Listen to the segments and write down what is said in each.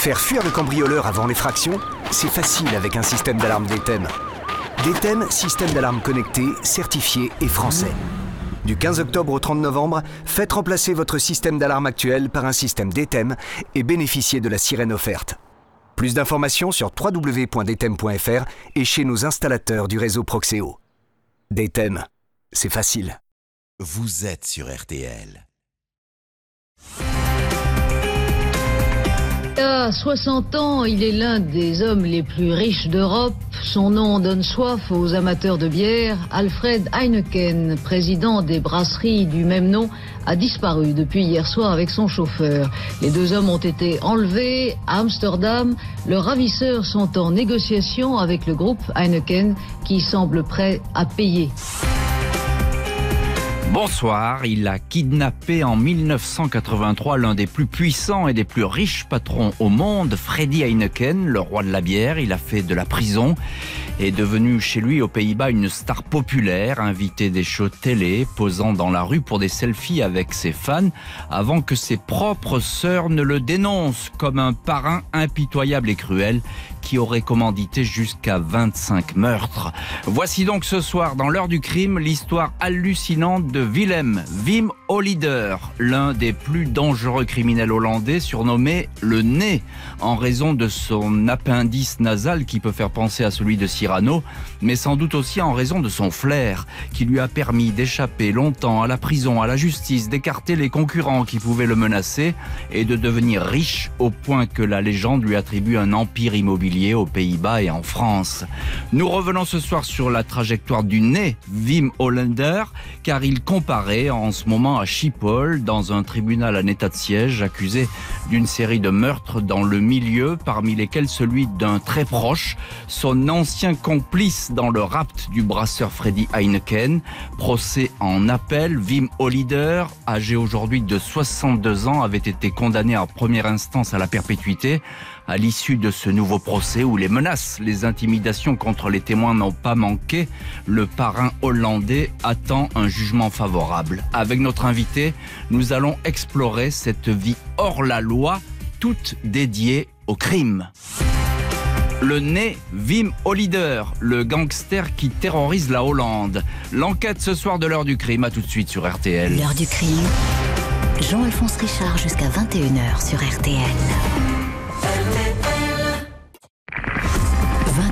Faire fuir le cambrioleur avant l'effraction, c'est facile avec un système d'alarme DTEM. DTEM, système d'alarme connecté, certifié et français. Du 15 octobre au 30 novembre, faites remplacer votre système d'alarme actuel par un système DTEM et bénéficiez de la sirène offerte. Plus d'informations sur www.dtem.fr et chez nos installateurs du réseau Proxéo. DTEM, c'est facile. Vous êtes sur RTL. À 60 ans, il est l'un des hommes les plus riches d'Europe. Son nom donne soif aux amateurs de bière. Alfred Heineken, président des brasseries du même nom, a disparu depuis hier soir avec son chauffeur. Les deux hommes ont été enlevés à Amsterdam. Leurs ravisseurs sont en négociation avec le groupe Heineken qui semble prêt à payer. Bonsoir, il a kidnappé en 1983 l'un des plus puissants et des plus riches patrons au monde, Freddy Heineken, le roi de la bière. Il a fait de la prison est devenu chez lui aux Pays-Bas une star populaire, invité des shows télé, posant dans la rue pour des selfies avec ses fans, avant que ses propres sœurs ne le dénoncent comme un parrain impitoyable et cruel qui aurait commandité jusqu'à 25 meurtres. Voici donc ce soir, dans l'heure du crime, l'histoire hallucinante de Willem Wim Olider, l'un des plus dangereux criminels hollandais, surnommé le nez, en raison de son appendice nasal qui peut faire penser à celui de Cyrano, mais sans doute aussi en raison de son flair, qui lui a permis d'échapper longtemps à la prison, à la justice, d'écarter les concurrents qui pouvaient le menacer et de devenir riche au point que la légende lui attribue un empire immobilier aux Pays-Bas et en France. Nous revenons ce soir sur la trajectoire du nez Wim Hollander, car il comparaît en ce moment à dans un tribunal en état de siège, accusé d'une série de meurtres dans le milieu, parmi lesquels celui d'un très proche, son ancien complice dans le rapt du brasseur Freddy Heineken. Procès en appel, Wim Hollider, âgé aujourd'hui de 62 ans, avait été condamné en première instance à la perpétuité à l'issue de ce nouveau procès où les menaces, les intimidations contre les témoins n'ont pas manqué, le parrain hollandais attend un jugement favorable. Avec notre invité, nous allons explorer cette vie hors la loi, toute dédiée au crime. Le nez Wim Hollider, le gangster qui terrorise la Hollande. L'enquête ce soir de l'heure du crime, à tout de suite sur RTL. L'heure du crime. Jean-Alphonse Richard jusqu'à 21h sur RTL.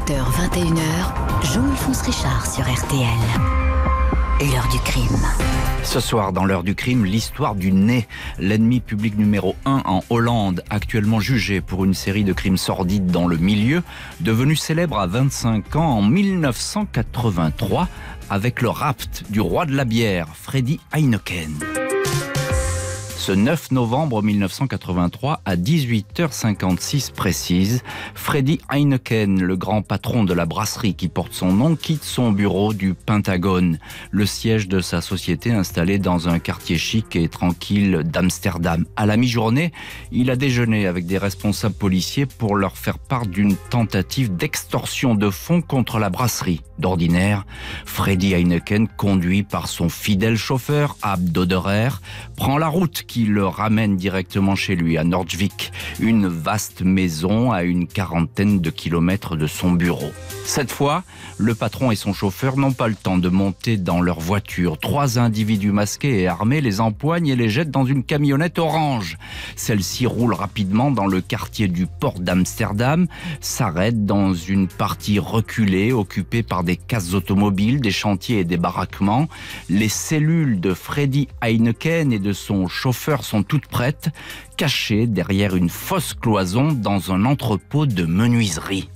20h, 21h, Jean-Alphonse Richard sur RTL. L'heure du crime. Ce soir, dans l'heure du crime, l'histoire du nez, l'ennemi public numéro 1 en Hollande, actuellement jugé pour une série de crimes sordides dans le milieu, devenu célèbre à 25 ans en 1983 avec le rapt du roi de la bière, Freddy Heineken. Ce 9 novembre 1983 à 18h56 précise, Freddy Heineken, le grand patron de la brasserie qui porte son nom, quitte son bureau du Pentagone, le siège de sa société installée dans un quartier chic et tranquille d'Amsterdam. À la mi-journée, il a déjeuné avec des responsables policiers pour leur faire part d'une tentative d'extorsion de fonds contre la brasserie. D'ordinaire, Freddy Heineken, conduit par son fidèle chauffeur, Ab Doderer, prend la route qui le ramène directement chez lui, à Nordvik, une vaste maison à une quarantaine de kilomètres de son bureau. Cette fois, le patron et son chauffeur n'ont pas le temps de monter dans leur voiture. Trois individus masqués et armés les empoignent et les jettent dans une camionnette orange. Celle-ci roule rapidement dans le quartier du port d'Amsterdam, s'arrête dans une partie reculée occupée par des cases automobiles, des chantiers et des baraquements. Les cellules de Freddy Heineken et de son chauffeur sont toutes prêtes, cachées derrière une fausse cloison dans un entrepôt de menuiserie.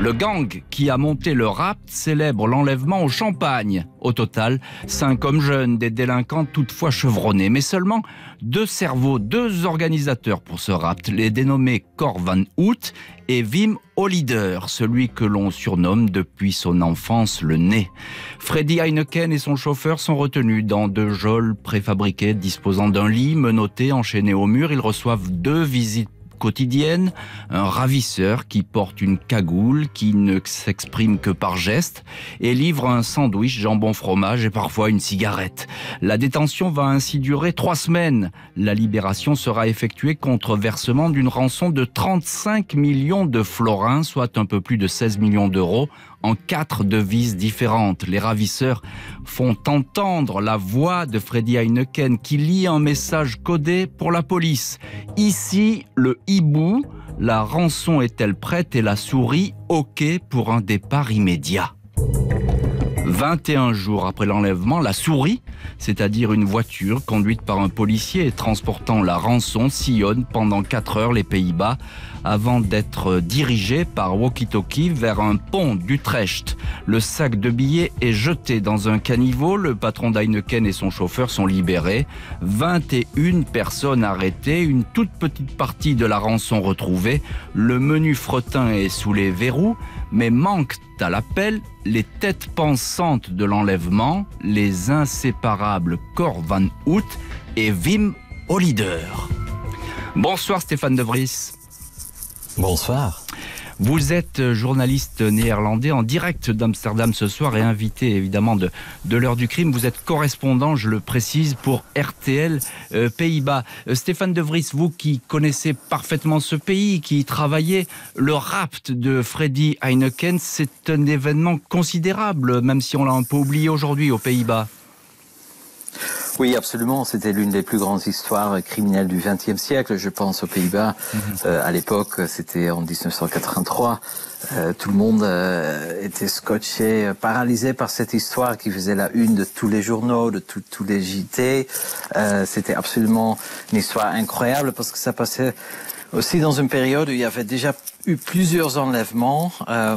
Le gang qui a monté le rapt célèbre l'enlèvement au champagne. Au total, cinq hommes jeunes, des délinquants toutefois chevronnés, mais seulement deux cerveaux, deux organisateurs pour ce rapt, les dénommés Cor van Hout et Wim Hollider, celui que l'on surnomme depuis son enfance le nez. Freddy Heineken et son chauffeur sont retenus dans deux geôles préfabriquées disposant d'un lit menotté enchaîné au mur. Ils reçoivent deux visites quotidienne, un ravisseur qui porte une cagoule, qui ne s'exprime que par geste, et livre un sandwich jambon fromage et parfois une cigarette. La détention va ainsi durer trois semaines. La libération sera effectuée contre versement d'une rançon de 35 millions de florins, soit un peu plus de 16 millions d'euros, en quatre devises différentes. Les ravisseurs font entendre la voix de Freddy Heineken qui lit un message codé pour la police. Ici, le hibou, la rançon est-elle prête et la souris OK pour un départ immédiat? 21 jours après l'enlèvement, la souris, c'est-à-dire une voiture conduite par un policier et transportant la rançon, sillonne pendant 4 heures les Pays-Bas avant d'être dirigée par walkie-talkie vers un pont d'Utrecht. Le sac de billets est jeté dans un caniveau. Le patron d'Heineken et son chauffeur sont libérés. 21 personnes arrêtées, une toute petite partie de la rançon retrouvée. Le menu fretin est sous les verrous, mais manque à l'appel les têtes pensantes de l'enlèvement, les inséparables Cor Van Hout et Wim Hollider. Bonsoir Stéphane De Vries. Bonsoir. Vous êtes journaliste néerlandais en direct d'Amsterdam ce soir et invité évidemment de, de l'heure du crime. Vous êtes correspondant, je le précise, pour RTL euh, Pays-Bas. Euh, Stéphane De Vries, vous qui connaissez parfaitement ce pays, qui y travaillez, le rapt de Freddy Heineken, c'est un événement considérable, même si on l'a un peu oublié aujourd'hui aux Pays-Bas. Oui, absolument. C'était l'une des plus grandes histoires criminelles du XXe siècle. Je pense aux Pays-Bas. Mhm. Euh, à l'époque, c'était en 1983. Euh, tout le monde euh, était scotché, paralysé par cette histoire qui faisait la une de tous les journaux, de tous les JT. c'était absolument une histoire incroyable parce que ça passait aussi dans une période où il y avait déjà eu plusieurs enlèvements, euh,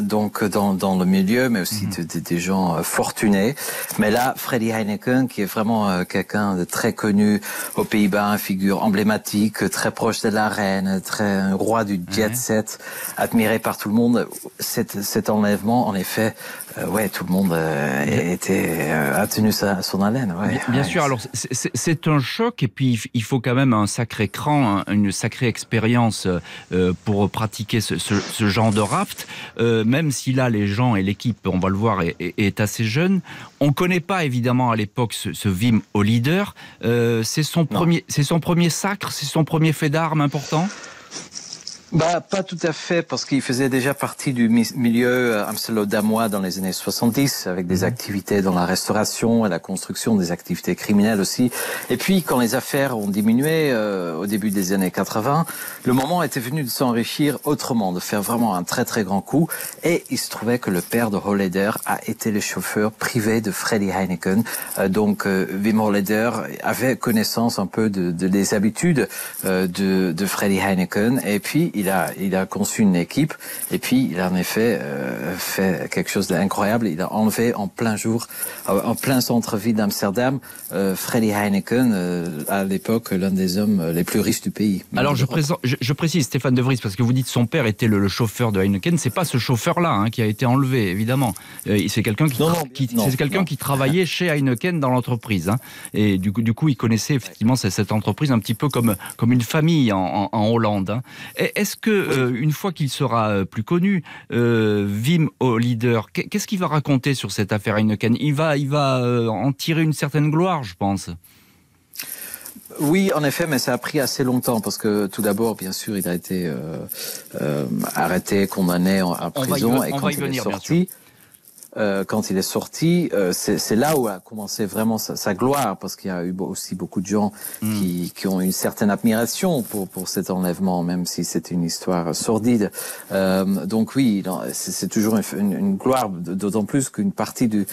donc dans, dans le milieu, mais aussi mhm. des gens euh, fortunés. Mais là, Freddy Heineken, qui est vraiment euh, quelqu'un de très connu aux Pays-Bas, une figure emblématique, très proche de la reine, très un roi du jet set, admiré par tout le monde. Cet, cet enlèvement, en effet, euh, ouais, tout le monde était a tenu sa, son haleine. Ouais, bien, sûr. Alors c'est un choc et puis il faut quand même un sacré cran, une sacrée expérience pour pratiquer ce, genre de raft, euh, même si là les gens et l'équipe, on va le voir, est, assez jeune. On connaît pas évidemment à l'époque ce, ce Vim au leader. Euh, c'est son premier, c'est son premier sacre, c'est son premier fait d'armes important? Bah, pas tout à fait, parce qu'il faisait déjà partie du milieu euh, amstelo-damois dans les années 70, avec des mhm. activités dans la restauration et la construction, des activités criminelles aussi. Et puis, quand les affaires ont diminué euh, au début des années 80, le moment était venu de s'enrichir autrement, de faire vraiment un très très grand coup. Et il se trouvait que le père de Holleder a été le chauffeur privé de Freddy Heineken. Euh, donc, Wim Holleder avait connaissance un peu de, de des habitudes de, de Freddy Heineken. Et puis, il a, il a conçu une équipe et puis il a en effet euh, fait quelque chose d'incroyable. Il a enlevé en plein jour, euh, en plein centre-ville d'Amsterdam, euh, Freddy Heineken, euh, à l'époque l'un des hommes les plus riches du pays. Alors je, présente, je, précise Stéphane De Vries parce que vous dites son père était le, chauffeur de Heineken. C'est pas ce chauffeur-là hein, qui a été enlevé évidemment. c'est quelqu'un qui, c'est quelqu'un qui travaillait chez Heineken dans l'entreprise. Hein. Et du coup, du coup, il connaissait effectivement cette entreprise un petit peu comme comme une famille en, en, Hollande. Hein. Est-ce que euh, une fois qu'il sera euh, plus connu, euh, Vim au leader, qu'est-ce qu'il va raconter sur cette affaire Heineken? Il va, il va en tirer une certaine gloire, je pense. Oui, en effet, mais ça a pris assez longtemps parce que tout d'abord, bien sûr, il a été arrêté, condamné en, prison et quand il est sorti. Euh, quand il est sorti, euh, c'est là où a commencé vraiment sa, sa gloire, parce qu'il y a eu aussi beaucoup de gens mm. qui, qui, ont une certaine admiration pour, pour cet enlèvement, même si c'est une histoire sordide. Euh, donc oui, c'est toujours une, une gloire, d'autant plus qu'une partie du,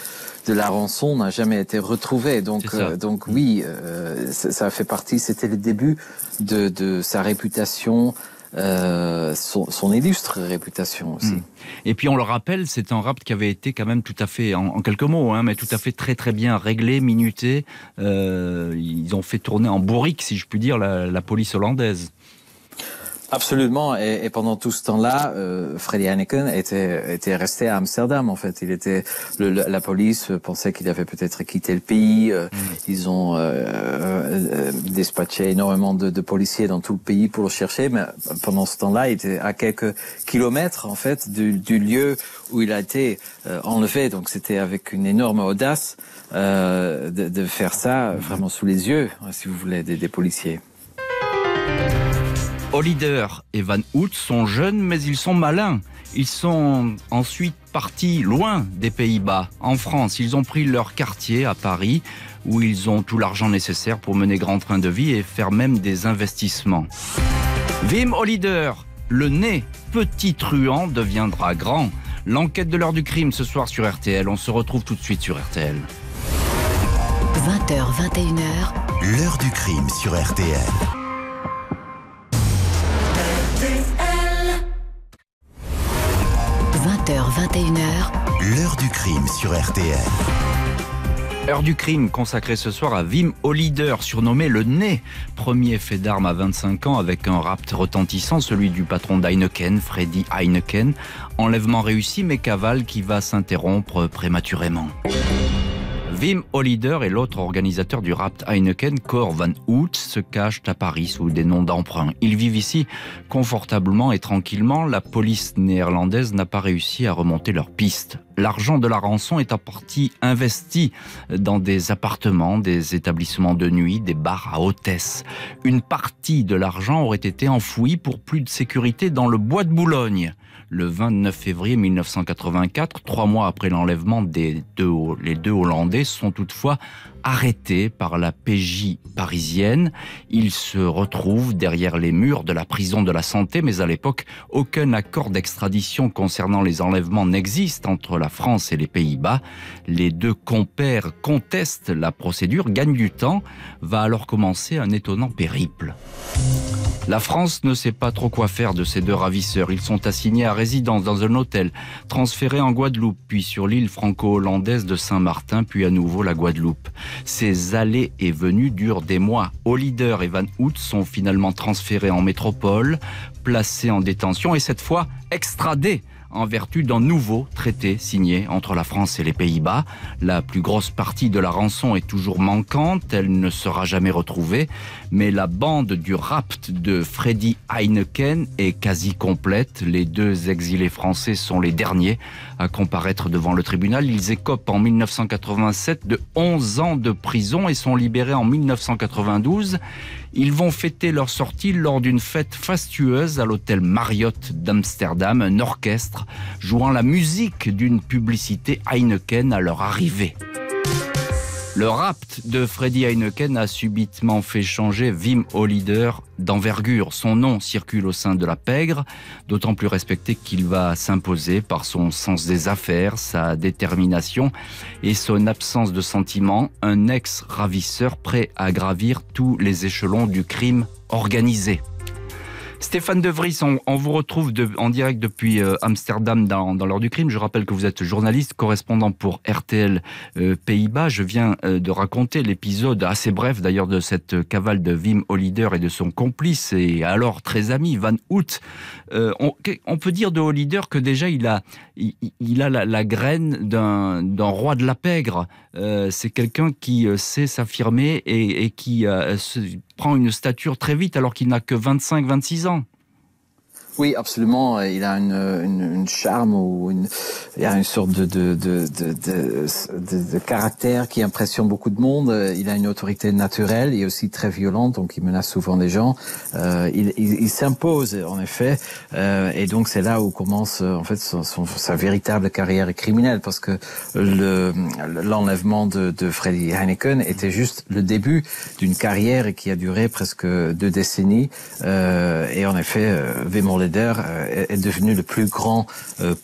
de la rançon n'a jamais été retrouvée. Donc, euh, donc oui, ça, ça fait partie, c'était le début de, de sa réputation. Euh, son, illustre réputation aussi. Hmm. Et puis on le rappelle, c'est un rap qui avait été quand même tout à fait, en, quelques mots, hein, mais tout à fait très très bien réglé, minuté. Euh, ils ont fait tourner en bourrique, si je puis dire, la, police hollandaise. Absolument. Et, et, pendant tout ce temps-là, euh, Freddy Heineken était, était resté à Amsterdam. En fait, il était. Le, la police pensait qu'il avait peut-être quitté le pays. Euh, mm. Ils ont euh, euh, dispatché énormément de, de, policiers dans tout le pays pour le chercher. Mais pendant ce temps-là, il était à quelques kilomètres en fait du, du lieu où il a été euh, enlevé. Donc, c'était avec une énorme audace de, de, faire ça vraiment sous les yeux, si vous voulez, des, des policiers. Hollider et Van Hout sont jeunes, mais ils sont malins. Ils sont ensuite partis loin des Pays-Bas, en France. Ils ont pris leur quartier à Paris, où ils ont tout l'argent nécessaire pour mener grand train de vie et faire même des investissements. Wim Hollider, le nez petit truand deviendra grand. L'enquête de l'heure du crime ce soir sur RTL. On se retrouve tout de suite sur RTL. 20h, 21h. L'heure du crime sur RTL. 20h21h. L'heure du crime sur RTL. Heure du crime consacrée ce soir à Wim Hollider, surnommé le Nez. Premier fait d'armes à 25 ans avec un rapt retentissant, celui du patron d'Heineken, Freddy Heineken. Enlèvement réussi mais cavale qui va s'interrompre prématurément. Wim Hollider et l'autre organisateur du Rapt Heineken, Cor van Hout, se cachent à Paris sous des noms d'emprunt. Ils vivent ici confortablement et tranquillement. La police néerlandaise n'a pas réussi à remonter leur piste. L'argent de la rançon est en partie investi dans des appartements, des établissements de nuit, des bars à hôtesse. Une partie de l'argent aurait été enfouie pour plus de sécurité dans le bois de Boulogne le 29 février 1984, trois mois après l'enlèvement des deux, les Hollandais, sont toutefois arrêtés par la PJ parisienne. Ils se retrouvent derrière les murs de la prison de la santé, mais à l'époque, aucun accord d'extradition concernant les enlèvements n'existe entre la France et les Pays-Bas. Les deux compères contestent la procédure, gagnent du temps. Va alors commencer un étonnant périple. La France ne sait pas trop quoi faire de ces deux ravisseurs. Ils sont assignés à résidence dans un hôtel, transférés en Guadeloupe, puis sur l'île franco-hollandaise de Saint-Martin, puis à nouveau la Guadeloupe. Ces allées et venues durent des mois. Hollider et Van Hout sont finalement transférés en métropole, placés en détention et cette fois extradés en vertu d'un nouveau traité signé entre la France et les Pays-Bas. La plus grosse partie de la rançon est toujours manquante, elle ne sera jamais retrouvée, mais la bande du rapt de Freddy Heineken est quasi complète. Les deux exilés français sont les derniers à comparaître devant le tribunal. Ils écopent en 1987 de 11 ans de prison et sont libérés en 1992. Ils vont fêter leur sortie lors d'une fête fastueuse à l'hôtel Marriott d'Amsterdam, un orchestre jouant la musique d'une publicité Heineken à leur arrivée. Le rapt de Freddy Heineken a subitement fait changer Wim Hollider d'envergure. Son nom circule au sein de la pègre, d'autant plus respecté qu'il va s'imposer par son sens des affaires, sa détermination et son absence de sentiment, un ex-ravisseur prêt à gravir tous les échelons du crime organisé. Stéphane De Vries, on, vous retrouve en direct depuis euh, Amsterdam dans, l'heure du crime. Je rappelle que vous êtes journaliste, correspondant pour RTL euh, Pays-Bas. Je viens euh, de raconter l'épisode assez bref d'ailleurs de cette cavale de Wim Hollider et de son complice et alors très ami Van Hout. On, peut dire de Hollider que déjà il a, il, a la, graine d'un roi de la pègre. C'est quelqu'un qui sait s'affirmer et, et, qui prend une stature très vite alors qu'il n'a que 25-26 ans. Oui, absolument. Il a une, une, une charme ou une, il a une sorte de, de, de, de, de caractère qui impressionne beaucoup de monde. Il a une autorité naturelle et aussi très violente, donc il menace souvent des gens. Euh, il, il, s'impose en effet, euh, et donc c'est là où commence en fait son, son, sa véritable carrière criminelle, parce que le l'enlèvement de, de Freddy Heineken était juste le début d'une carrière qui a duré presque deux décennies. Euh, et en effet, euh, Olider est devenu le plus grand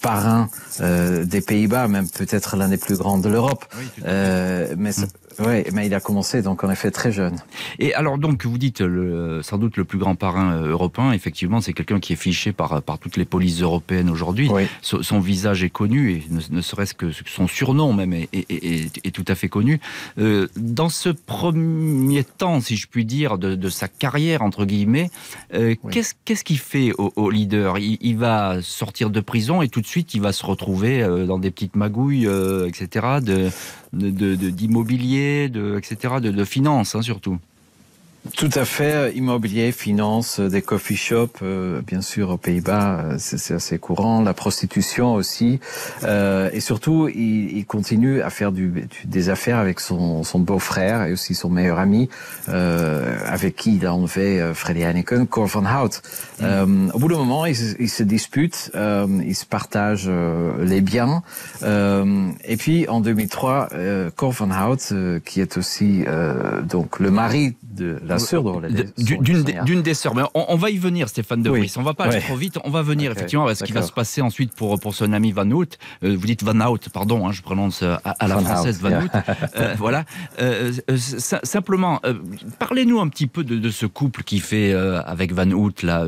parrain des Pays-Bas, même peut-être l'un des plus grands de l'Europe. mais oui, mais il a commencé donc en effet très jeune. Et alors donc vous dites le, sans doute le plus grand parrain euh, européen. Effectivement, c'est quelqu'un qui est fiché par par toutes les polices européennes aujourd'hui. Son, visage est connu et ne, serait-ce que son surnom même est, est, tout à fait connu. Euh, dans ce premier temps, si je puis dire, de, sa carrière entre guillemets, euh, qu'est-ce qu'est-ce qu'il fait au, leader? Il, va sortir de prison et tout de suite il va se retrouver dans des petites magouilles, etc. De d'immobilier, de, etc., de, de finances hein, surtout. Tout à fait, immobilier, finance, euh, des coffee shops, euh, bien sûr aux Pays-Bas, euh, c'est assez courant, la prostitution aussi, euh, et surtout il, il, continue à faire du, des affaires avec son, son beau-frère et aussi son meilleur ami, euh, avec qui il a enlevé Freddy Heineken, Cor van Hout. Mm. au bout d'un moment, ils, ils, se disputent, ils se partagent les biens, et puis en 2003, Cor van Hout, qui est aussi donc le mari de la sœur de D'une des sœurs. Mais on, va y venir, Stéphane De Vries. On va pas aller trop vite. On va venir effectivement à ce qui va se passer ensuite pour, pour son ami Van Hout. Euh, vous dites Van Hout, pardon, hein, je prononce euh, à, la française Van Hout. Euh, voilà. simplement, parlez-nous un petit peu de, de, ce couple qui fait avec Van Hout là,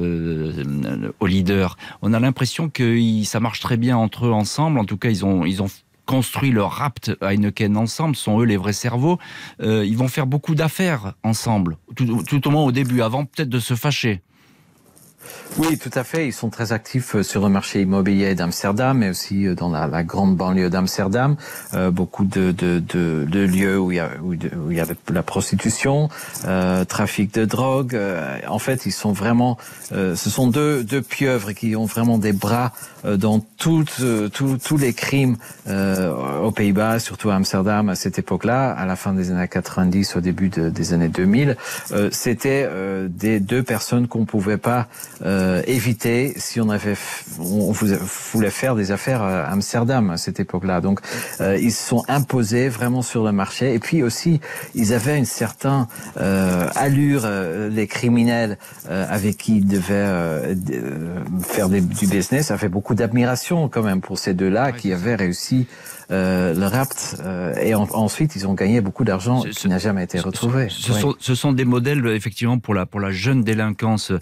au leader. On a l'impression que ça marche très bien entre eux ensemble. En tout cas, ils ont, ils ont construit leur rapt Heineken ensemble, sont eux les vrais cerveaux. Euh, ils vont faire beaucoup d'affaires ensemble, tout, au moins au début, avant peut-être de se fâcher. Oui, tout à fait. Ils sont très actifs euh, sur le marché immobilier d'Amsterdam, mais aussi euh, dans la, la grande banlieue d'Amsterdam. Euh, beaucoup de, de, de, de, lieux où il y a, où il y a la prostitution, euh, trafic de drogue. en fait, ils sont vraiment, ce sont deux, deux pieuvres qui ont vraiment des bras dans toutes, tous les crimes aux Pays-Bas, surtout à Amsterdam à cette époque-là, à la fin des années 90, au début des années 2000. C'était des deux personnes qu'on pouvait pas euh, éviter si on avait on voulait faire des affaires à Amsterdam à cette époque-là. Donc euh, ils se sont imposés vraiment sur le marché et puis aussi ils avaient une certaine euh, allure euh, les criminels euh, avec qui ils devaient faire des, du business. Ça fait beaucoup d'admiration quand même pour ces deux-là qui avaient réussi euh, le rapt euh, et ensuite ils ont gagné beaucoup d'argent qui n'a jamais été retrouvé. Ce, sont, ce, sont, des modèles effectivement pour la pour la jeune délinquance euh,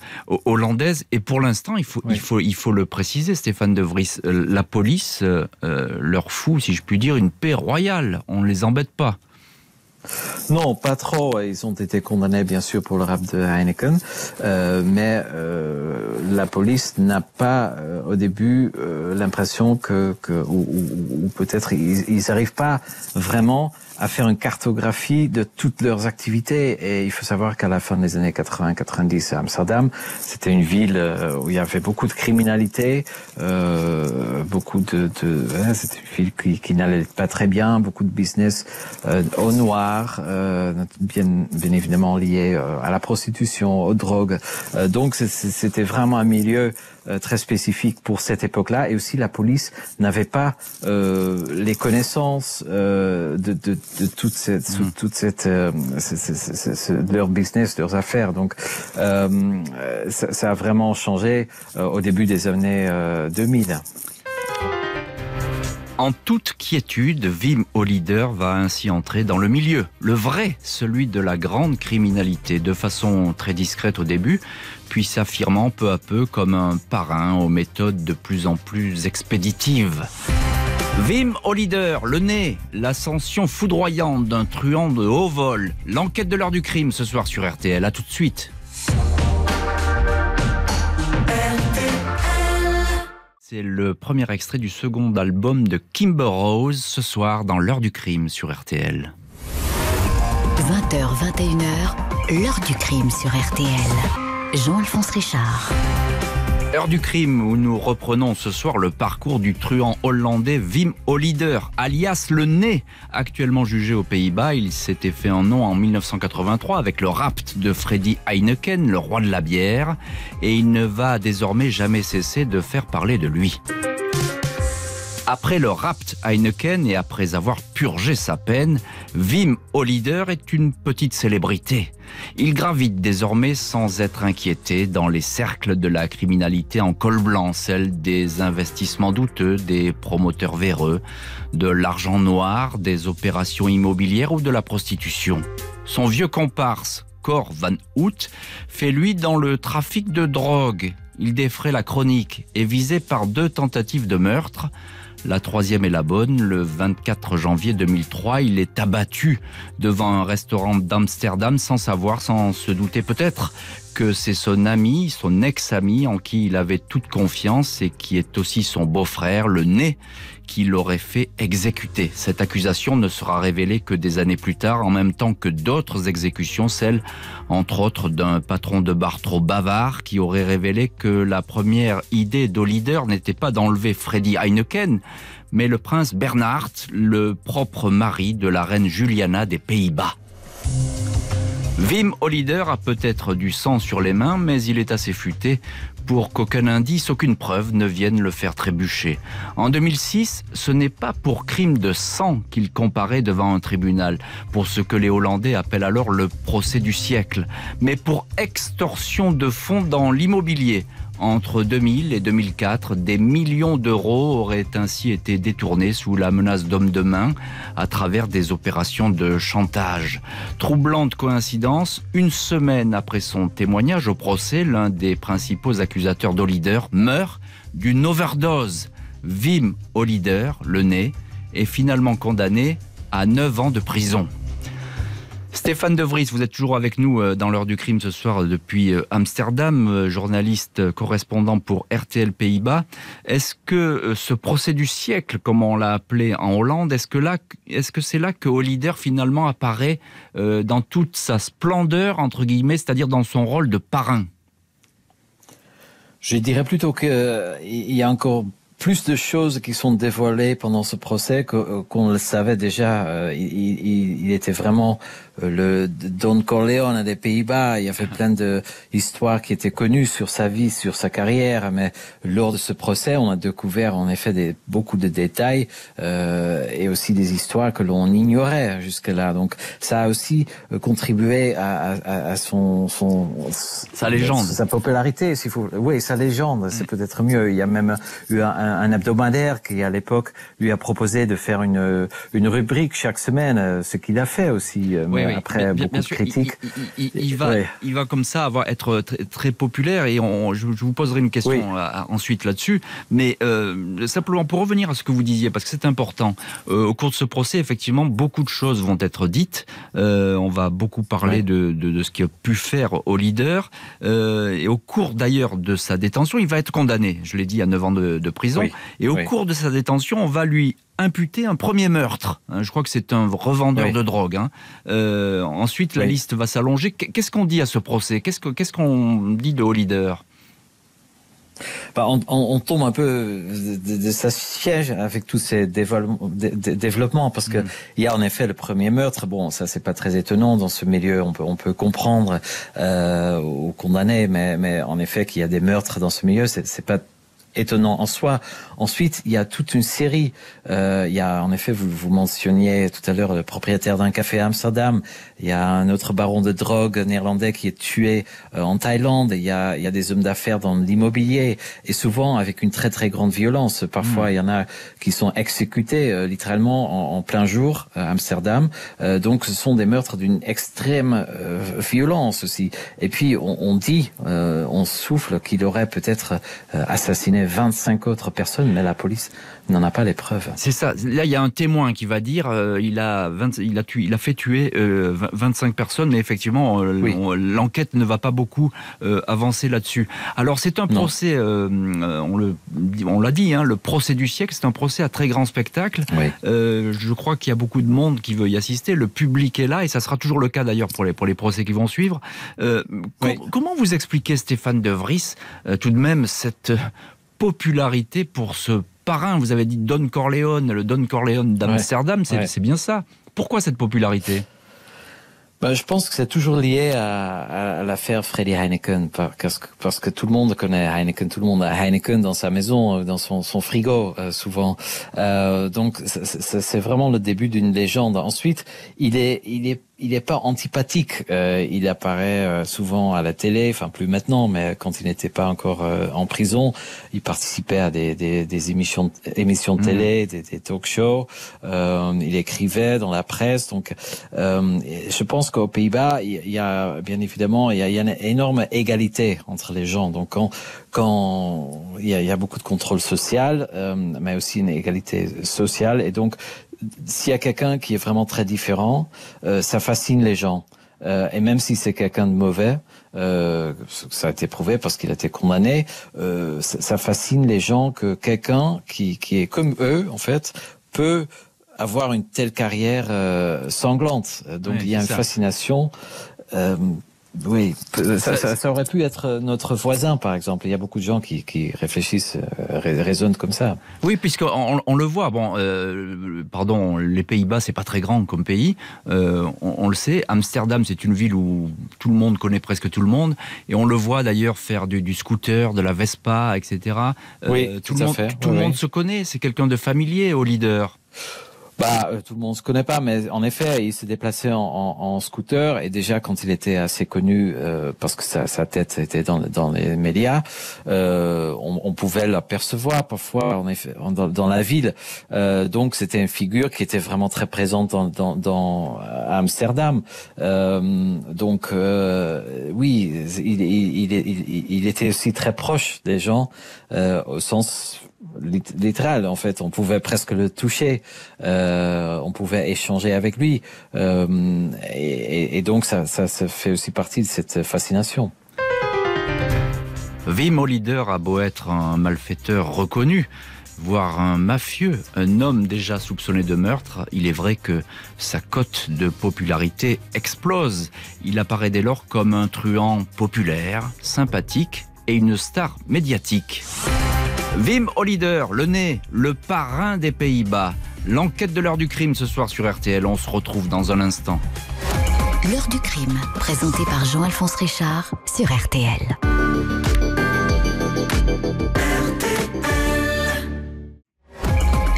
hollandaise et pour l'instant il faut il faut il faut le préciser Stéphane De Vries. La police leur fout si je puis dire une paix royale. On ne les embête pas. Non, pas trop. Ils ont été condamnés bien sûr pour le rap de Heineken, euh, mais euh, la police n'a pas euh, au début euh, l'impression que, que, ou, ou, ou peut-être ils n'arrivent pas vraiment à faire une cartographie de toutes leurs activités. Et il faut savoir qu'à la fin des années 80-90 à Amsterdam, c'était une ville euh, où il y avait beaucoup de criminalité, euh, beaucoup de, de hein, c'était une ville qui, qui n'allait pas très bien, beaucoup de business euh, au noir, euh, bien, bien évidemment lié euh, à la prostitution, aux drogues. Euh, donc c'était vraiment un milieu très spécifique pour cette époque-là et aussi la police n'avait pas euh, les connaissances euh, de, de, de, toute cette, mmh. toute cette euh, c leur business, leurs affaires. Donc euh, ça, ça, a vraiment changé euh, au début des années 2000. En toute quiétude, Wim Hollider va ainsi entrer dans le milieu, le vrai, celui de la grande criminalité, de façon très discrète au début, puis s'affirmant peu à peu comme un parrain aux méthodes de plus en plus expéditives. Wim Hollider, le nez, l'ascension foudroyante d'un truand de haut vol, l'enquête de l'heure du crime ce soir sur RTL. À tout de suite. C'est le premier extrait du second album de Kimber Rose ce soir dans l'heure du crime sur RTL. 20h, 21h, l'heure du crime sur RTL. Jean-Alphonse Richard. Heure du crime où nous reprenons ce soir le parcours du truand hollandais Wim Hollider, alias le nez, actuellement jugé aux Pays-Bas. Il s'était fait un nom en 1983 avec le rapt de Freddy Heineken, le roi de la bière, et il ne va désormais jamais cesser de faire parler de lui. Après le rapt Heineken et après avoir purgé sa peine, Wim Hollider est une petite célébrité. Il gravite désormais sans être inquiété dans les cercles de la criminalité en col blanc, celle des investissements douteux, des promoteurs véreux, de l'argent noir, des opérations immobilières ou de la prostitution. Son vieux comparse, Cor Van Hout, fait lui dans le trafic de drogue. Il défrait la chronique, et visé par deux tentatives de meurtre. La troisième est la bonne. Le 24 janvier 2003, il est abattu devant un restaurant d'Amsterdam sans savoir, sans se douter peut-être que c'est son ami, son ex-ami en qui il avait toute confiance et qui est aussi son beau-frère, le nez, qui l'aurait fait exécuter. Cette accusation ne sera révélée que des années plus tard, en même temps que d'autres exécutions, celle, entre autres, d'un patron de bar trop bavard qui aurait révélé que la première idée d'Olider n'était pas d'enlever Freddy Heineken, mais le prince Bernhard, le propre mari de la reine Juliana des Pays-Bas. Wim Hollider a peut-être du sang sur les mains, mais il est assez futé pour qu'aucun indice, aucune preuve ne vienne le faire trébucher. En 2006, ce n'est pas pour crime de sang qu'il comparaît devant un tribunal, pour ce que les Hollandais appellent alors le procès du siècle, mais pour extorsion de fonds dans l'immobilier. Entre 2000 et 2004, des millions d'euros auraient ainsi été détournés sous la menace d'hommes de main à travers des opérations de chantage. Troublante coïncidence, une semaine après son témoignage au procès, l'un des principaux accusateurs d'Olider meurt d'une overdose. Wim Olider, le nez, est finalement condamné à 9 ans de prison. Stéphane De Vries, vous êtes toujours avec nous euh, dans l'heure du crime ce soir euh, depuis euh, Amsterdam, journaliste correspondant pour RTL Pays-Bas. Est-ce que ce procès du siècle, comme on l'a appelé en Hollande, est-ce que là, est-ce c'est là que Hollider finalement apparaît dans toute sa splendeur entre guillemets, c'est-à-dire dans son rôle de parrain? Je dirais plutôt qu'il y a encore plus de choses qui sont dévoilées pendant ce procès qu'on le savait déjà. il, était vraiment le Don Corleone des Pays-Bas. Il y avait plein de histoires qui étaient connues sur sa vie, sur sa carrière, mais lors de ce procès, on a découvert en effet des, beaucoup de détails euh, et aussi des histoires que l'on ignorait jusque-là. Donc ça a aussi euh, contribué à, à, à son, son sa légende, sa popularité, s'il faut. Oui, sa légende, c'est mm. peut-être mieux. Il y a même eu un, un hebdomadaire qui, à l'époque, lui a proposé de faire une une rubrique chaque semaine, euh, ce qu'il a fait aussi. Oui après beaucoup de critiques. Il, va, il va comme ça avoir, être très, populaire et je, vous poserai une question euh, ensuite là-dessus. Mais euh, simplement pour revenir à ce que vous disiez, parce que c'est important, euh, au cours de ce procès, effectivement, beaucoup de choses vont être dites. on va beaucoup parler de, de, ce qu'il a pu faire au leader. et au cours d'ailleurs de sa détention, il va être condamné. Je l'ai dit à 9 ans de, de prison. Et au cours de sa détention, on va lui imputé un premier meurtre. Hein, je crois que c'est un revendeur de drogue. Hein. Euh, ensuite, la liste va s'allonger. Qu'est-ce qu'on dit à ce procès? Qu'est-ce qu'on dit de Hollider bah, on, tombe un peu de, sa siège avec tous ces développements parce que mm. il y a en effet le premier meurtre. Bon, ça c'est pas très étonnant dans ce milieu. On peut on peut comprendre euh, ou condamner, mais mais en effet qu'il y a des meurtres dans ce milieu, c'est pas étonnant en soi. Ensuite, il y a toute une série. Euh, il y a, en effet, vous, vous mentionniez tout à l'heure le propriétaire d'un café à Amsterdam. Il y a un autre baron de drogue néerlandais qui est tué euh, en Thaïlande. Il y a, il y a des hommes d'affaires dans l'immobilier et souvent avec une très très grande violence. Parfois, mm. il y en a qui sont exécutés euh, littéralement en, en, plein jour à Amsterdam. Euh, donc, ce sont des meurtres d'une extrême violence aussi. Et puis, on, on dit, on souffle qu'il aurait peut-être assassiné 25 autres personnes, mais la police n'en a pas les preuves. C'est ça. Là, il y a un témoin qui va dire euh, il a il a tué, il a fait tuer 25 euh, personnes, mais effectivement, euh, l'enquête ne va pas beaucoup avancer là-dessus. Alors, c'est un procès, on le on l'a dit, hein, le procès du siècle. C'est un procès à très grand spectacle. je crois qu'il y a beaucoup de monde qui veut y assister. Le public est là et ça sera toujours le cas d'ailleurs pour les pour les procès qui vont suivre. Comment vous expliquez, Stéphane De Vries, tout de même cette popularité pour ce parrain. Vous avez dit Don Corleone, le Don Corleone d'Amsterdam, c'est bien ça. Pourquoi cette popularité? Ben, je pense que c'est toujours lié à, à l'affaire Freddy Heineken, parce que, parce que tout le monde connaît Heineken, tout le monde a Heineken dans sa maison, dans son, son frigo euh, souvent. Euh, donc c'est vraiment le début d'une légende. Ensuite, il est, il est il n'est pas antipathique. Euh, il apparaît euh, souvent à la télé, enfin plus maintenant, mais quand il n'était pas encore euh, en prison, il participait à des, des, des émissions, émissions de télé, mmh. des, des talk-shows. Euh, il écrivait dans la presse. Donc, je pense qu'aux Pays-Bas, il y a bien évidemment, il y a, il y a, une énorme égalité entre les gens. Donc, quand quand il y a, il y a beaucoup de contrôle social, mais aussi une égalité sociale, et donc s'il y a quelqu'un qui est vraiment très différent, euh, ça fascine les gens. Euh, et même si c'est quelqu'un de mauvais, euh, ça a été prouvé parce qu'il a été condamné, euh, ça, ça, fascine les gens que quelqu'un qui, qui est comme eux, en fait, peut avoir une telle carrière euh, sanglante. Donc il y a une fascination. Oui, ça, ça, ça, aurait pu être notre voisin, par exemple. Il y a beaucoup de gens qui, qui réfléchissent, euh, raisonnent comme ça. Oui, puisqu'on on le voit. Bon, euh, pardon, les Pays-Bas, c'est pas très grand comme pays. Euh, on, on, le sait. Amsterdam, c'est une ville où tout le monde connaît presque tout le monde, et on le voit d'ailleurs faire du, du, scooter, de la Vespa, etc. Euh, oui, tout, le monde, fait. tout oui, le monde oui. se connaît. C'est quelqu'un de familier au leader. Bah, euh, tout le monde se connaît pas, mais en effet, il s'est déplacé en, en, en, scooter et déjà quand il était assez connu, euh, parce que sa, sa, tête était dans, dans les médias, euh, on, on, pouvait l'apercevoir parfois en effet dans, dans la ville. Euh, donc c'était une figure qui était vraiment très présente dans, dans, dans Amsterdam. Euh, donc euh, oui, il, il, il, il, était aussi très proche des gens au sens littéral en fait on pouvait presque le toucher euh, on pouvait échanger avec lui euh, et, donc ça, fait aussi partie de cette fascination Wim Olider a beau être un malfaiteur reconnu voire un mafieux, un homme déjà soupçonné de meurtre, il est vrai que sa cote de popularité explose. Il apparaît dès lors comme un truand populaire, sympathique et une star médiatique. Wim Hollider, le nez, le parrain des Pays-Bas. L'enquête de l'heure du crime ce soir sur RTL. On se retrouve dans un instant. L'heure du crime, présenté par Jean-Alphonse Richard sur RTL.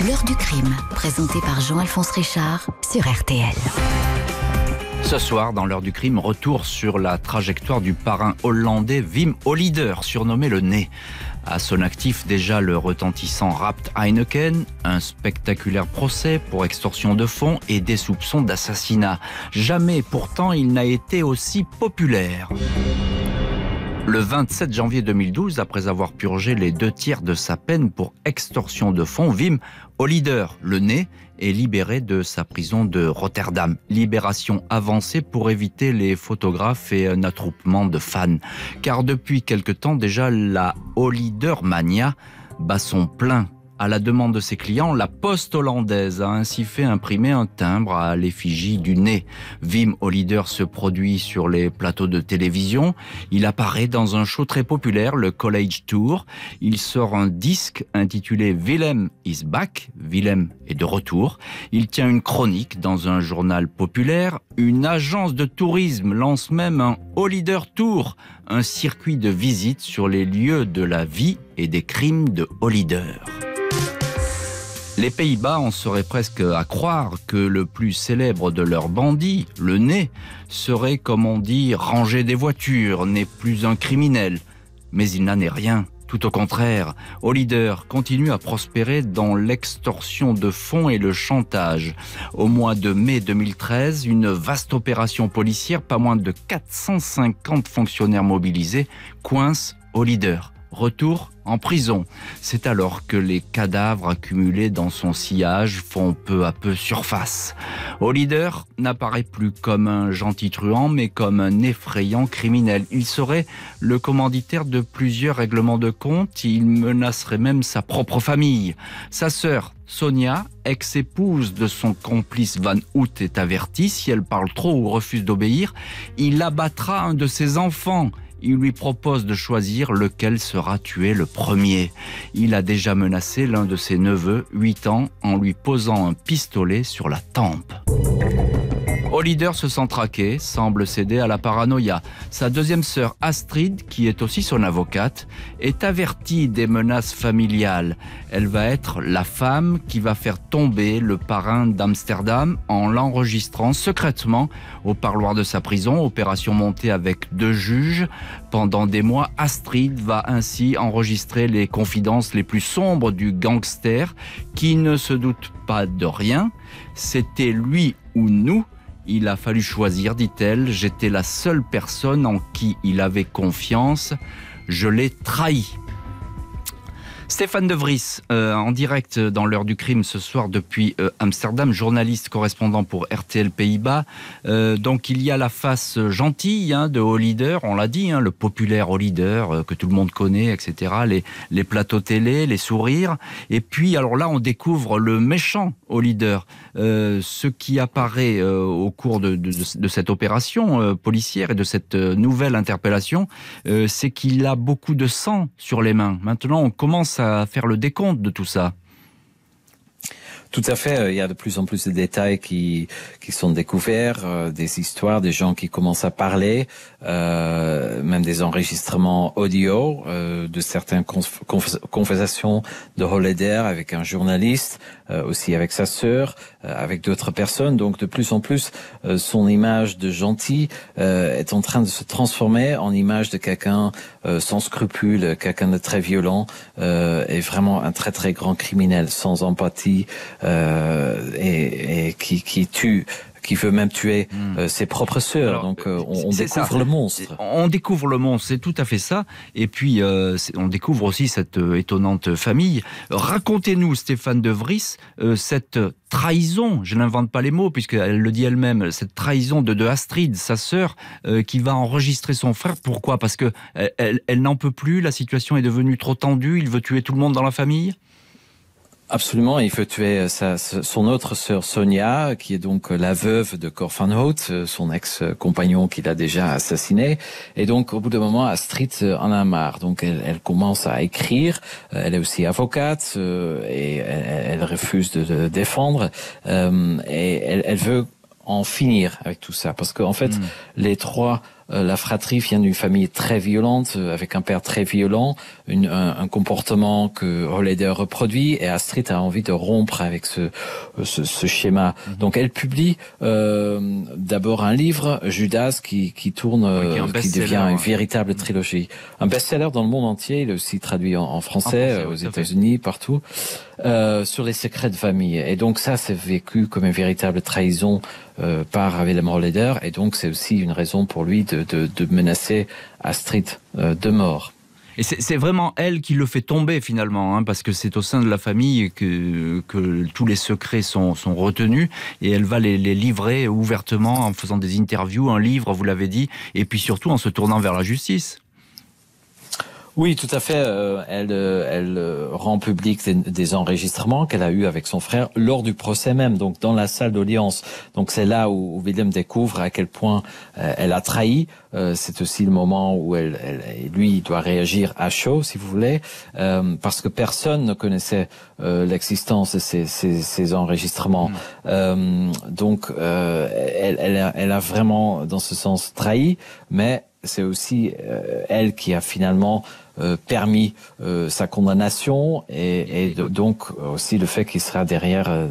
L'heure du crime, présenté par Jean-Alphonse Richard sur RTL. Ce soir, dans l'heure du crime, retour sur la trajectoire du parrain hollandais Wim Hollider, surnommé le nez. À son actif déjà le retentissant Rapt Heineken, un spectaculaire procès pour extorsion de fonds et des soupçons d'assassinat. Jamais pourtant il n'a été aussi populaire. Le 27 janvier 2012, après avoir purgé les deux tiers de sa peine pour extorsion de fonds, Wim Hollider, le nez, est libéré de sa prison de Rotterdam. Libération avancée pour éviter les photographes et un attroupement de fans. Car depuis quelque temps déjà, la Hollider Mania bat son plein à la demande de ses clients, la poste hollandaise a ainsi fait imprimer un timbre à l'effigie du nez. Wim Hollider se produit sur les plateaux de télévision. Il apparaît dans un show très populaire, le College Tour. Il sort un disque intitulé Willem is back. Willem est de retour. Il tient une chronique dans un journal populaire. Une agence de tourisme lance même un Hollider Tour, un circuit de visite sur les lieux de la vie et des crimes de Hollider. Les Pays-Bas en seraient presque à croire que le plus célèbre de leurs bandits, le nez, serait, comme on dit, rangé des voitures, n'est plus un criminel. Mais il n'en est rien. Tout au contraire, Hollider continue à prospérer dans l'extorsion de fonds et le chantage. Au mois de mai 2013, une vaste opération policière, pas moins de 450 fonctionnaires mobilisés, coince Hollider. Retour en prison. C'est alors que les cadavres accumulés dans son sillage font peu à peu surface. Hollider n'apparaît plus comme un gentil truand, mais comme un effrayant criminel. Il serait le commanditaire de plusieurs règlements de compte. Il menacerait même sa propre famille. Sa sœur, Sonia, ex-épouse de son complice Van Hout, est avertie. Si elle parle trop ou refuse d'obéir, il abattra un de ses enfants il lui propose de choisir lequel sera tué le premier. Il a déjà menacé l'un de ses neveux, 8 ans, en lui posant un pistolet sur la tempe. Olider se sent traqué, semble céder à la paranoïa. Sa deuxième sœur Astrid, qui est aussi son avocate, est avertie des menaces familiales. Elle va être la femme qui va faire tomber le parrain d'Amsterdam en l'enregistrant secrètement au parloir de sa prison, opération montée avec deux juges. Pendant des mois, Astrid va ainsi enregistrer les confidences les plus sombres du gangster qui ne se doute pas de rien. C'était lui ou nous il a fallu choisir, dit-elle. J'étais la seule personne en qui il avait confiance. Je l'ai trahi. Stéphane De Vries, euh, en direct dans l'heure du crime ce soir depuis euh, Amsterdam, journaliste correspondant pour RTL Pays-Bas. Euh, donc il y a la face gentille hein, de Hollider, on l'a dit, hein, le populaire Hollider que tout le monde connaît, etc. Les, plateaux télé, les sourires. Et puis alors là, on découvre le méchant Hollider. ce qui apparaît au cours de, de, cette opération policière et de cette nouvelle interpellation, c'est qu'il a beaucoup de sang sur les mains. Maintenant, on commence faire le décompte de tout ça. Tout à fait. Euh, il y a de plus en plus de détails qui, qui sont découverts, euh, des histoires, des gens qui commencent à parler, euh, même des enregistrements audio de certaines conversations de Holleder avec un journaliste, aussi avec sa sœur, avec d'autres personnes. Donc de plus en plus, son image de gentil est en train de se transformer en image de quelqu'un sans scrupules, quelqu'un de très violent et vraiment un très très grand criminel sans empathie. Euh, et, et qui, qui tue qui veut même tuer hmm. euh, ses propres sœurs. Donc euh, on, découvre le monstre. On découvre le monstre, c'est tout à fait ça. Et puis euh, on découvre aussi cette étonnante famille. Racontez-nous, Stéphane de Vries, cette trahison, je n'invente pas les mots puisqu'elle le dit elle-même, cette trahison de, de Astrid, sa sœur, qui va enregistrer son frère. Pourquoi? Parce que elle, elle n'en peut plus, la situation est devenue trop tendue, il veut tuer tout le monde dans la famille? Absolument, il veut tuer euh, sa, son autre sœur Sonia, qui est donc euh, la veuve de Cor van Hout, euh, son ex-compagnon qu'il a déjà assassiné. Et donc, au bout d'un moment, Astrid en a marre. Donc, elle, elle commence à écrire. Elle est aussi avocate et elle, elle, refuse de, de défendre. et elle, elle, veut en finir avec tout ça, parce qu'en fait, hmm. les trois la fratrie vient d'une famille très violente, euh, avec un père très violent, une, un, comportement que Holleder reproduit, et Astrid a envie de rompre avec ce, ce, ce schéma. Mhm. Donc elle publie euh, d'abord un livre, Judas, qui, qui tourne, qui, devient une véritable mhm. trilogie. Un best-seller dans le monde entier, il est aussi traduit en, français, aux États-Unis, partout, euh, sur les secrets de famille. Et donc ça, c'est vécu comme une véritable trahison euh, par Willem Holleder, et donc c'est aussi une raison pour lui de, de, menacer Astrid euh, de mort. Et c'est vraiment elle qui le fait tomber finalement, hein, parce que c'est au sein de la famille que, tous les secrets sont, sont, retenus et elle va les, les, livrer ouvertement en faisant des interviews, un livre, vous l'avez dit, et puis surtout en se tournant vers la justice. Oui, tout à fait. Euh, elle, euh, elle euh, rend public des, des enregistrements qu'elle a eu avec son frère lors du procès même, donc dans la salle d'audience. Donc c'est là où, où, William découvre à quel point elle a trahi. c'est aussi le moment où elle, elle, lui doit réagir à chaud, si vous voulez, parce que personne ne connaissait l'existence de ces, ces, ces enregistrements. Mmh. donc elle, elle a, elle a vraiment, dans ce sens, trahi, mais c'est aussi elle qui a finalement euh, permis euh, sa condamnation et, et donc aussi le fait qu'il sera derrière euh,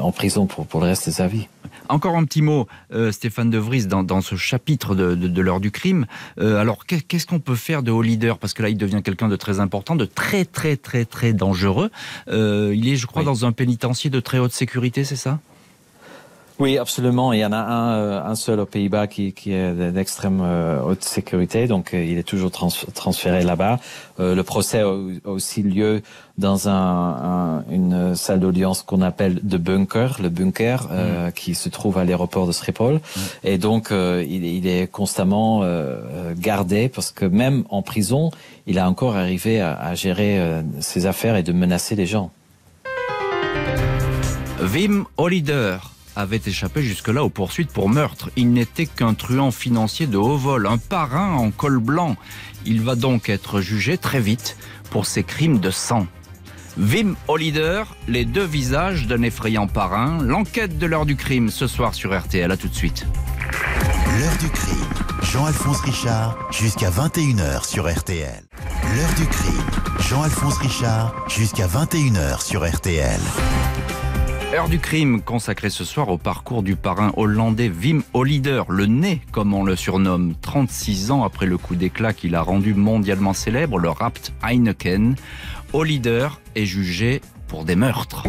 en prison pour, pour le reste de sa vie. Encore un petit mot, euh, Stéphane De Vries, dans, dans ce chapitre de, de, de l'heure du crime. Euh, alors, qu'est-ce qu'on peut faire de haut leader? Parce que là, il devient quelqu'un de très important, de très, très, très, très dangereux. Euh, il est, je crois, oui. dans un pénitencier de très haute sécurité, c'est ça? Oui, absolument. Il y en a un, euh, un seul aux Pays-Bas qui, qui est d'extrême euh, haute sécurité, donc euh, il est toujours trans transféré là-bas. le procès a aussi lieu dans un, un, une salle d'audience qu'on appelle de bunker, le bunker, euh, mm. qui se trouve à l'aéroport de Schiphol. Mm. Et donc, euh, il, il, est constamment euh, gardé parce que même en prison, il a encore arrivé à, à gérer ses affaires et de menacer les gens. Wim Hollider avait échappé jusque-là aux poursuites pour meurtre. Il n'était qu'un truand financier de haut vol, un parrain en col blanc. Il va donc être jugé très vite pour ses crimes de sang. Wim Hollider, les deux visages d'un effrayant parrain. L'enquête de l'heure du crime ce soir sur RTL. À tout de suite. L'heure du crime. Jean-Alphonse Richard jusqu'à 21h sur RTL. L'heure du crime. Jean-Alphonse Richard jusqu'à 21h sur RTL. Heure du crime consacrée ce soir au parcours du parrain hollandais Wim Hollider, le nez comme on le surnomme, 36 ans après le coup d'éclat qu'il a rendu mondialement célèbre, le Rapt Heineken. Hollider est jugé pour des meurtres.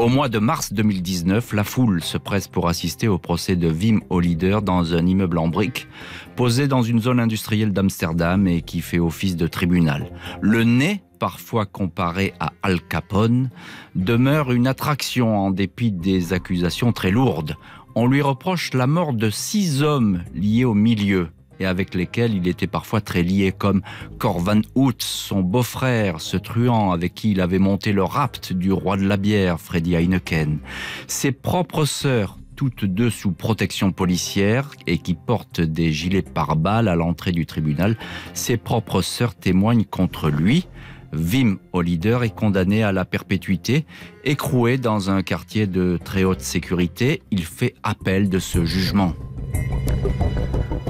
Au mois de mars 2019, la foule se presse pour assister au procès de Wim Hollider dans un immeuble en briques posé dans une zone industrielle d'Amsterdam et qui fait office de tribunal. Le nez parfois comparé à Al Capone, demeure une attraction en dépit des accusations très lourdes. On lui reproche la mort de six hommes liés au milieu et avec lesquels il était parfois très lié, comme Corvan Hout, son beau-frère, ce truand avec qui il avait monté le rapt du roi de la bière, Freddy Heineken. Ses propres sœurs, toutes deux sous protection policière et qui portent des gilets pare-balles à l'entrée du tribunal, ses propres sœurs témoignent contre lui. Wim Hollider est condamné à la perpétuité, écroué dans un quartier de très haute sécurité. Il fait appel de ce jugement.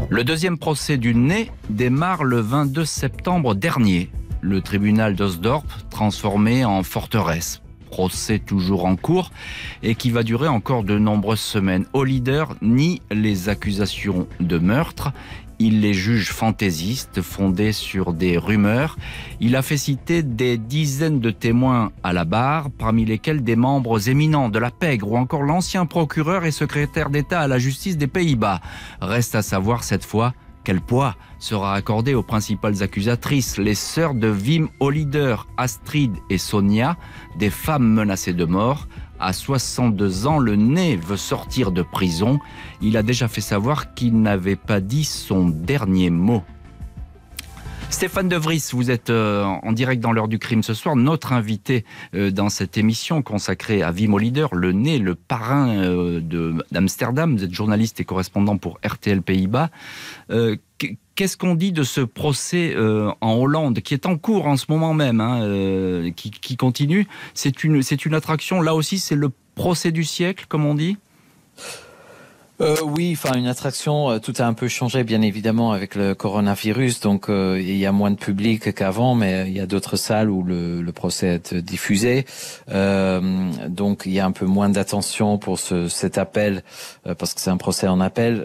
Le deuxième procès du nez démarre le 22 septembre dernier. Le tribunal d'Osdorp, transformé en forteresse. Procès toujours en cours et qui va durer encore de nombreuses semaines. Hollider nie les accusations de meurtre. Il les juge fantaisistes, fondés sur des rumeurs. Il a fait citer des dizaines de témoins à la barre, parmi lesquels des membres éminents de la Pègre ou encore l'ancien procureur et secrétaire d'État à la justice des Pays-Bas. Reste à savoir cette fois quel poids sera accordé aux principales accusatrices, les sœurs de Wim Hollider, Astrid et Sonia, des femmes menacées de mort. À 62 ans, le nez veut sortir de prison. Il a déjà fait savoir qu'il n'avait pas dit son dernier mot. Stéphane De Vries, vous êtes euh, en direct dans l'heure du crime ce soir, notre invité euh, dans cette émission consacrée à Wim Hollider, le nez, le parrain euh, d'Amsterdam. Vous êtes journaliste et correspondant pour RTL Pays-Bas. Qu'est-ce qu'on dit de ce procès en Hollande qui est en cours en ce moment même, hein, qui, qui, continue? C'est une attraction, là aussi c'est le procès du siècle, comme on dit? Euh, oui, enfin une attraction, euh, tout a un peu changé bien évidemment avec le coronavirus, donc euh, il y a moins de public qu'avant, mais il y a d'autres salles où le, le, procès est diffusé, euh, donc il y a un peu moins d'attention pour ce, cet appel parce que c'est un procès en appel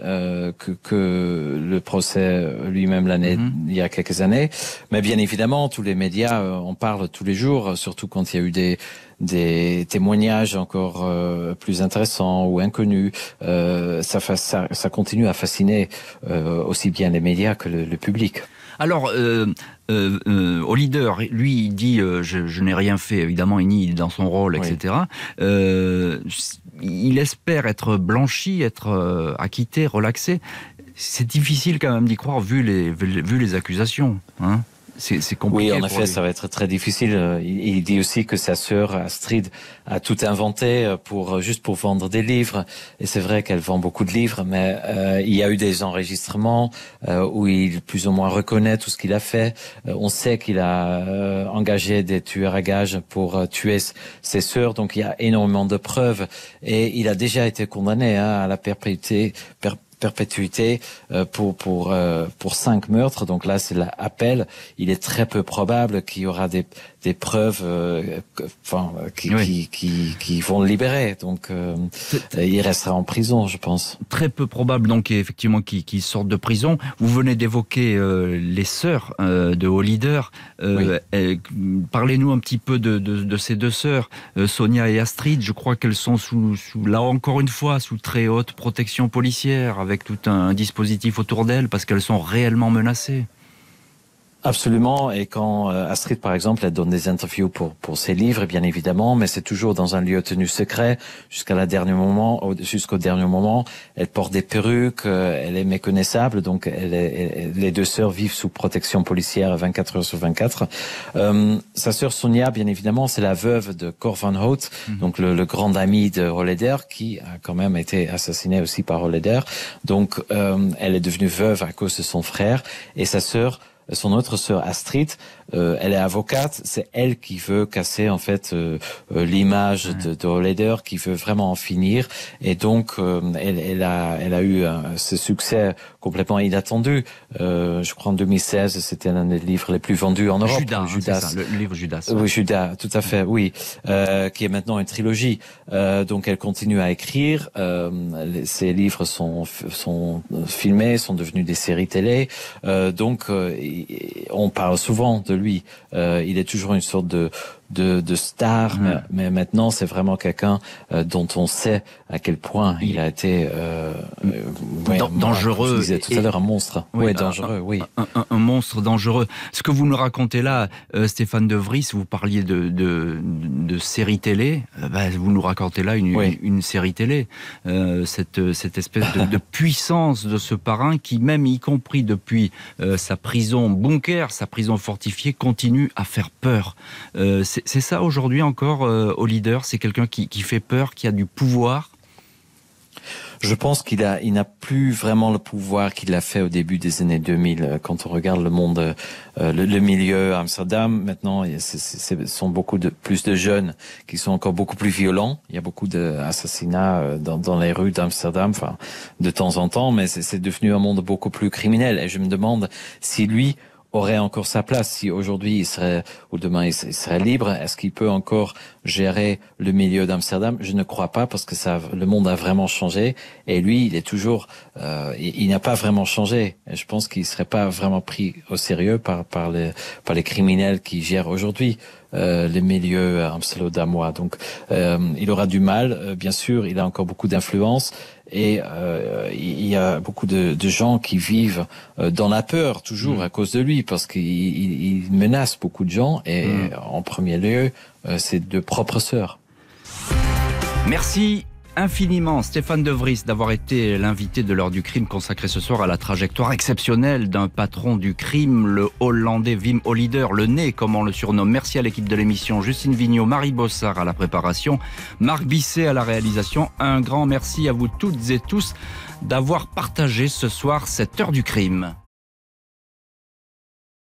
que, que, le procès lui-même l'année mm-hmm. il y a quelques années, mais bien évidemment tous les médias en parlent tous les jours, surtout quand il y a eu des des témoignages encore euh, plus intéressants ou inconnus. Euh, ça, ça, ça, continue à fasciner euh, aussi bien les médias que le, le public. Alors, euh, euh, au leader, lui, il dit je, je n'ai rien fait, évidemment, il nie dans son rôle, etc. il espère être blanchi, être acquitté, relaxé. C'est difficile quand même d'y croire vu les, vu les accusations. Hein c'est compliqué. Oui, en effet, ça va être très difficile. Il, dit aussi que sa sœur Astrid a tout inventé euh, pour euh, juste pour vendre des livres. Et c'est vrai qu'elle vend beaucoup de livres, mais euh, il y a eu des enregistrements euh, où il plus ou moins reconnaît tout ce qu'il a fait. on sait qu'il a engagé des tueurs à gages pour tuer ses sœurs, donc il y a énormément de preuves. Et il a déjà été condamné hein, à la perpétuité. Per perpétuité euh, pour pour euh, pour cinq meurtres. Donc là, c'est l'appel. Il est très peu probable qu'il y aura des des preuves euh, enfin, qui, qui, qui, qui, vont le libérer. Donc euh, il restera en prison, je pense. Très peu probable donc effectivement qu'il qu sorte de prison. Vous venez d'évoquer euh, les sœurs de Hollider. Oui. Parlez-nous un petit peu de, de, de ces deux sœurs, Sonia et Astrid. Je crois qu'elles sont sous, sous, là encore une fois sous très haute protection policière, avec tout un dispositif autour d'elles, parce qu'elles sont réellement menacées. Absolument. Et quand euh, Astrid, par exemple, elle donne des interviews pour pour ses livres, bien évidemment, mais c'est toujours dans un lieu tenu secret jusqu'à la dernier moment, jusqu'au dernier moment. Elle porte des perruques, euh, elle est méconnaissable, donc elle est, les deux sœurs vivent sous protection policière 24 heures sur 24. Euh, sa sœur Sonia, bien évidemment, c'est la veuve de Cor van Hout, mm -hmm. donc le, le, grand ami de Holleder, qui a quand même été assassiné aussi par Holleder. Donc, euh, elle est devenue veuve à cause de son frère, et sa sœur son autre sœur Astrid, euh, elle est avocate, c'est elle qui veut casser en fait euh, euh, l'image de, de qui veut vraiment en finir, et donc elle, elle, a, elle a eu ce succès complètement inattendu. je crois en 2016, c'était un des livres les plus vendus en Europe. Judas, Judas. Ça, le livre Judas. Oui, Judas, tout à fait, oui, qui est maintenant une trilogie. donc elle continue à écrire. ses livres sont sont filmés, sont devenus des séries télé. donc on parle souvent de lui. Euh, il est toujours une sorte de de, de star, mais, maintenant c'est vraiment quelqu'un euh, dont on sait à quel point il, a été euh, ouais, dangereux. Je disais tout à l'heure un monstre. Oui, dangereux. Un, oui, un, monstre dangereux. Ce que vous nous racontez là, euh, Stéphane De Vries, vous parliez de de, de série télé. Euh, bah, vous nous racontez là une, une, série télé. Euh, cette cette espèce de, de, puissance de ce parrain qui même y compris depuis sa prison bunker, sa prison fortifiée, continue à faire peur. C'est ça aujourd'hui encore euh, au leader? C'est quelqu'un qui, fait peur, qui a du pouvoir? Je pense qu'il a, il n'a plus vraiment le pouvoir qu'il a fait au début des années 2000. Quand on regarde le monde, euh, le, milieu Amsterdam, maintenant, ce sont beaucoup de plus de jeunes qui sont encore beaucoup plus violents. Il y a beaucoup d'assassinats euh, dans, dans les rues d'Amsterdam, enfin, de temps en temps, mais c'est devenu un monde beaucoup plus criminel. Et je me demande si lui aurait encore sa place si aujourd'hui il serait ou demain il serait libre Est-ce qu'il peut encore gérer le milieu d'Amsterdam? Je ne crois pas parce que ça, le monde a vraiment changé et lui, il est toujours, euh, il, n'a pas vraiment changé. Et je pense qu'il serait pas vraiment pris au sérieux par par les par les criminels qui gèrent aujourd'hui. Euh, les milieux amsterdamois. Donc, euh, il aura du mal, euh, bien sûr. Il a encore beaucoup d'influence, et euh, il y a beaucoup de, de, gens qui vivent euh, dans la peur toujours mm. à cause de lui parce qu'il il menace beaucoup de gens et mm. en premier lieu euh, ses deux propres sœurs. Merci infiniment Stéphane De Vries d'avoir été l'invité de l'heure du crime consacré ce soir à la trajectoire exceptionnelle d'un patron du crime, le Hollandais Wim Hollider, le nez comme on le surnomme. Merci à l'équipe de l'émission, Justine Vignot, Marie Bossard à la préparation, Marc Bisset à la réalisation. Un grand merci à vous toutes et tous d'avoir partagé ce soir cette heure du crime.